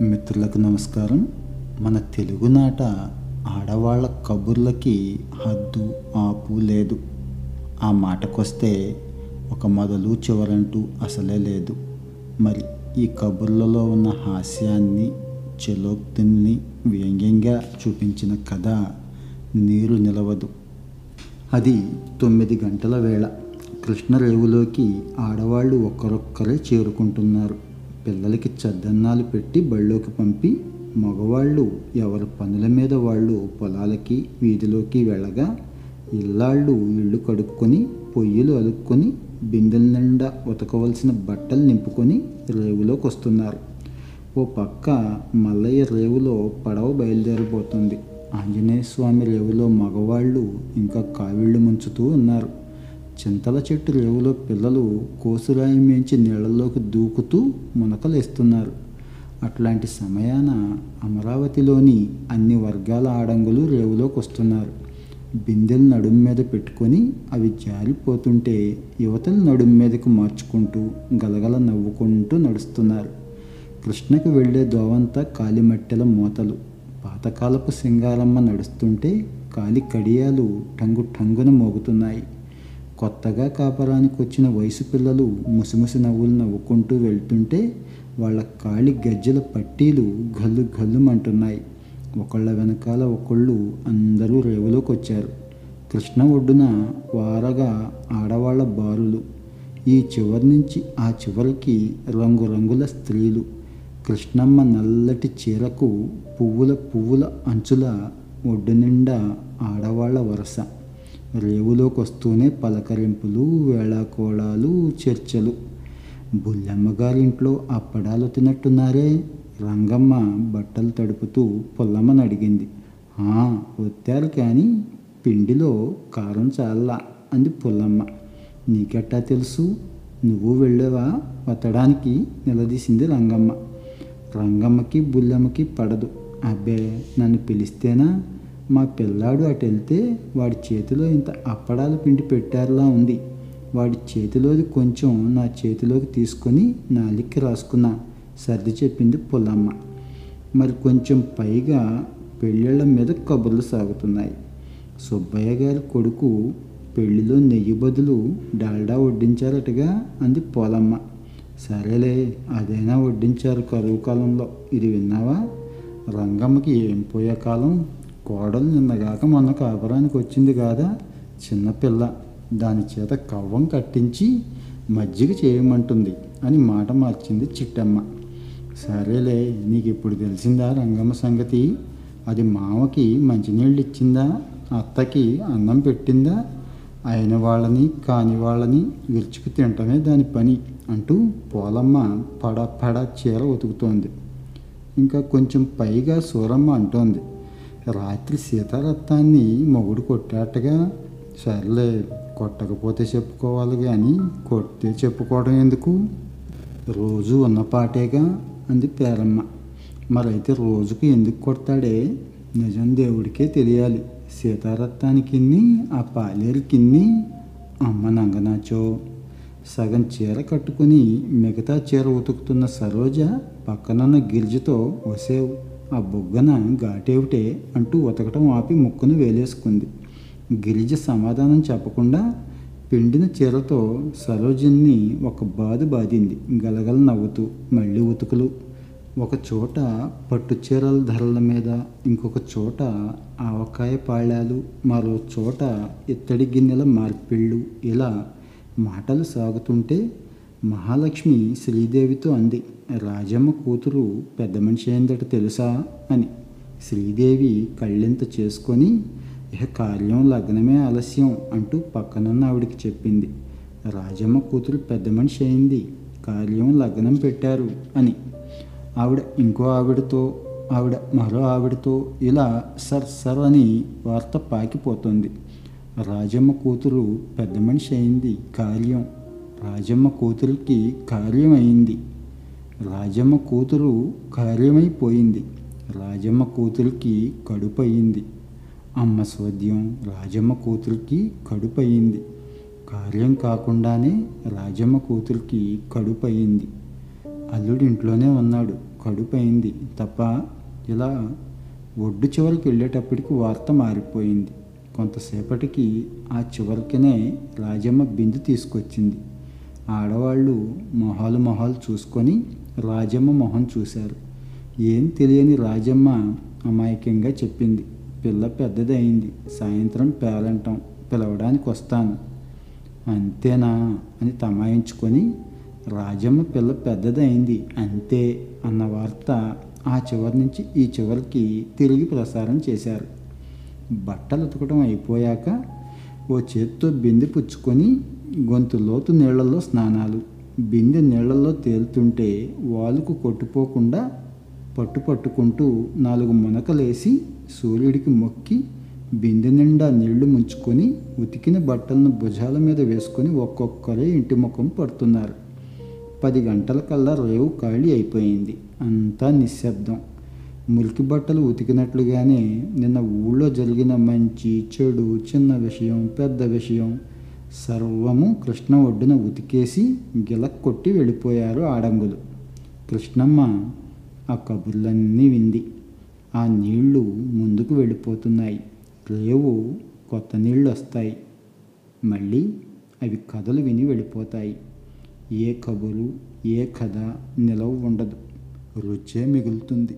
మిత్రులకు నమస్కారం. మన తెలుగునాట ఆడవాళ్ళ కబుర్లకి హద్దు ఆపు లేదు. ఆ మాటకొస్తే ఒక మొదలు చివరంటూ అసలే లేదు. మరి ఈ కబుర్లలో ఉన్న హాస్యాన్ని చెలోక్తుల్ని వ్యంగ్యంగా చూపించిన కథ నీరు నిలవదు. అది తొమ్మిది గంటల వేళ కృష్ణరేవులోకి ఆడవాళ్ళు ఒక్కరొక్కరే చేరుకుంటున్నారు. పిల్లలకి చద్దన్నాలు పెట్టి బళ్ళోకి పంపి మగవాళ్ళు ఎవరి పనుల మీద వాళ్ళు పొలాలకి వీధిలోకి వెళ్ళగా ఇల్లాళ్ళు ఇళ్ళు కడుక్కొని పొయ్యిలు అలుక్కొని బిందెల నిండా ఉతకవలసిన బట్టలు నింపుకొని రేవులోకి వస్తున్నారు. ఓ పక్క మల్లయ్య రేవులో పడవ బయలుదేరిపోతుంది. ఆంజనేయ స్వామి రేవులో మగవాళ్ళు ఇంకా కావిళ్ళు ముంచుతూ ఉన్నారు. చింతల చెట్టు రేవులో పిల్లలు కోసురాయి మేంచి నీళ్ళలోకి దూకుతూ మునకలేస్తున్నారు. అట్లాంటి సమయాన అమరావతిలోని అన్ని వర్గాల ఆడంగులు రేవులోకి వస్తున్నారు బిందెలు నడుం మీద పెట్టుకొని అవి జారిపోతుంటే యువతలు నడుం మీదకు మార్చుకుంటూ గలగల నవ్వుకుంటూ నడుస్తున్నారు. కృష్ణకు వెళ్ళే దోవంతా కాలిమట్టెల మూతలు. పాతకాలపు సింగారమ్మ నడుస్తుంటే కాలి కడియాలు టంగు టంగున మోగుతున్నాయి. కొత్తగా కాపరానికి వచ్చిన వయసు పిల్లలు ముసిముసి నవ్వులు నవ్వుకుంటూ వెళ్తుంటే వాళ్ళ కాళి గజ్జల పట్టీలు గల్లు గల్లుమంటున్నాయి ఒకళ్ళ వెనకాల ఒకళ్ళు అందరూ రేవులోకి వచ్చారు కృష్ణ ఒడ్డున వారగా ఆడవాళ్ళ బారులు. ఈ చివరి నుంచి ఆ చివరికి రంగురంగుల స్త్రీలు. కృష్ణమ్మ నల్లటి చీరకు పువ్వుల పువ్వుల అంచుల ఒడ్డు నిండా ఆడవాళ్ళ వరస. రేవులోకి వస్తూనే పలకరింపులు వేళాకోళాలు చర్చలు. బుల్లమ్మగారింట్లో అప్పడాలు తిన్నట్టున్నారే రంగమ్మ బట్టలు తడుపుతూ పుల్లమ్మని అడిగింది. "ఆ, వచ్చారు కానీ పిండిలో కారం చాలా అంది పుల్లమ్మ. నీకెట్టా తెలుసు? నువ్వు వెళ్ళేవా? వత్తడానికి నిలదీసింది రంగమ్మ. రంగమ్మకి బుల్లమ్మకి పడదు. అబ్బే నన్ను పిలిస్తేనా? మా పిల్లాడు అటు వెళ్తే వాడి చేతిలో ఇంత అప్పడాల పిండి పెట్టారులా ఉంది. వాడి చేతిలోది కొంచెం నా చేతిలోకి తీసుకొని నాలిక్కి రాసుకున్నా. సర్ది చెప్పింది పుల్లమ్మ. మరి కొంచెం పైగా పెళ్ళిళ్ళ మీద కబుర్లు సాగుతున్నాయి. సుబ్బయ్య గారి కొడుకు పెళ్ళిలో నెయ్యి బదులు డాల్డా వడ్డించారటగా అంది పోలమ్మ. సరేలే అదైనా వడ్డించారు కరువు కాలంలో. ఇది విన్నావా? రంగమ్మకి ఏం పోయే కాలం? కోడలు నిన్నగాక మొన్న కాపురానికి వచ్చింది కాదా? చిన్నపిల్ల దాని చేత కవ్వం కట్టించి మజ్జిగ చేయమంటుంది అని మాట మార్చింది చిట్టమ్మ. సరేలే నీకు ఇప్పుడు తెలిసిందా రంగమ్మ సంగతి? అది మామకి మంచినీళ్ళు ఇచ్చిందా అత్తకి అన్నం పెట్టిందా? అయిన వాళ్ళని కాని వాళ్ళని విరుచుకు తినటమే దాని పని అంటూ పోలమ్మ పడ పడ చీర ఉతుకుతోంది. ఇంకా కొంచెం పైగా సూరమ్మ అంటోంది. రాత్రి సీతారత్నాన్ని మొగుడు కొట్టాటగా సర్లే కొట్టకపోతే చెప్పుకోవాలి కానీ కొడితే చెప్పుకోవడం ఎందుకు? రోజు ఉన్నపాటేగా అంది పేరమ్మ. మరైతే రోజుకు ఎందుకు కొడతాడే? నిజం దేవుడికే తెలియాలి. సీతారత్నానికిన్ని ఆ పాలేరుకిన్ని? అమ్మ నంగనాచో. సగం చీర కట్టుకుని మిగతా చీర ఉతుకుతున్న సరోజ పక్కనున్న గిరిజతో వసేవు ఆ బొగ్గన ఘాటేవిటే అంటూ ఉతకటం ఆపి ముక్కును వేలేసుకుంది. గిరిజ సమాధానం చెప్పకుండా పిండిన చీరతో సరోజన్ని ఒక బాధ బాధింది. గలగల నవ్వుతూ మళ్ళీ ఉతుకులు. ఒక చోట పట్టు చీరల ధరల మీద ఇంకొక చోట ఆవకాయ పాళ్యాలు మరో చోట ఇత్తడి గిన్నెల మార్పిళ్ళు. ఇలా మాటలు సాగుతుంటే మహాలక్ష్మి శ్రీదేవితో అంది. రాజమ్మ కూతురు పెద్ద మనిషి అయిందట తెలుసా అని. శ్రీదేవి కళ్ళెంత చేసుకొని ఇహ కార్యం లగ్నమే ఆలస్యం అంటూ పక్కనున్న ఆవిడికి చెప్పింది. రాజమ్మ కూతురు పెద్ద మనిషి అయింది కార్యం లగ్నం పెట్టారు అని. ఆవిడ ఇంకో ఆవిడతో ఆవిడ మరో ఆవిడతో ఇలా సర్ సర్ అని వార్త పాకిపోతుంది. రాజమ్మ కూతురు పెద్ద మనిషి అయింది కార్యం రాజమ్మ కూతురికి కార్యం అయింది రాజమ్మ కూతురు కార్యమైపోయింది. రాజమ్మ కూతురికి కడుపు అయింది అమ్మ స్వద్యం రాజమ్మ కూతురికి కడుపు అయింది కార్యం కాకుండానే రాజమ్మ కూతురికి కడుపు అయింది అల్లుడు ఇంట్లోనే ఉన్నాడు. కడుపయింది తప్ప ఇలా ఒడ్డు చివరికి వెళ్ళేటప్పటికి వార్త మారిపోయింది. కొంతసేపటికి ఆ చివరికినే రాజమ్మ బిందు తీసుకొచ్చింది. ఆడవాళ్ళు మొహాలు మొహాలు చూసుకొని రాజమ్మ మొహం చూశారు. ఏం తెలియని రాజమ్మ అమాయకంగా చెప్పింది. పిల్ల పెద్దదయింది. సాయంత్రం పేలంటం పిలవడానికి వస్తాను. అంతేనా అని తమాయించుకొని రాజమ్మ పిల్ల పెద్దదైంది అంతే అన్న వార్త ఆ చివరి నుంచి ఈ చివరికి తిరిగి ప్రసారం చేశారు. బట్టలు ఉతకడం అయిపోయాక ఓ చేత్తో బింది పుచ్చుకొని గొంతు లోతు నీళ్ళలో స్నానాలు. బిందె నీళ్ళలో తేలుతుంటే వాలుకు కొట్టుపోకుండా పట్టు పట్టుకుంటూ నాలుగు మునకలేసి సూర్యుడికి మొక్కి బిందె నిండా నీళ్ళు ముంచుకొని ఉతికిన బట్టలను భుజాల మీద వేసుకొని ఒక్కొక్కరే ఇంటి ముఖం పడుతున్నారు. పది గంటల కల్లా రేవు ఖాళీ అయిపోయింది. అంతా నిశ్శబ్దం. మురికి బట్టలు ఉతికినట్లుగానే నిన్న ఊళ్ళో జరిగిన మంచి చెడు చిన్న విషయం పెద్ద విషయం సర్వము కృష్ణ ఒడ్డున ఉతికేసి గిలక్ కొట్టి వెళ్ళిపోయారు ఆడంగులు కృష్ణమ్మ ఆ కబుర్లన్నీ వింది. ఆ నీళ్ళు ముందుకు వెళ్ళిపోతున్నాయి. రేవు కొత్త నీళ్ళు వస్తాయి మళ్ళీ అవి కథలు విని వెళ్ళిపోతాయి. ఏ కబురు ఏ కథ నిలవ ఉండదు. రుచే మిగులుతుంది.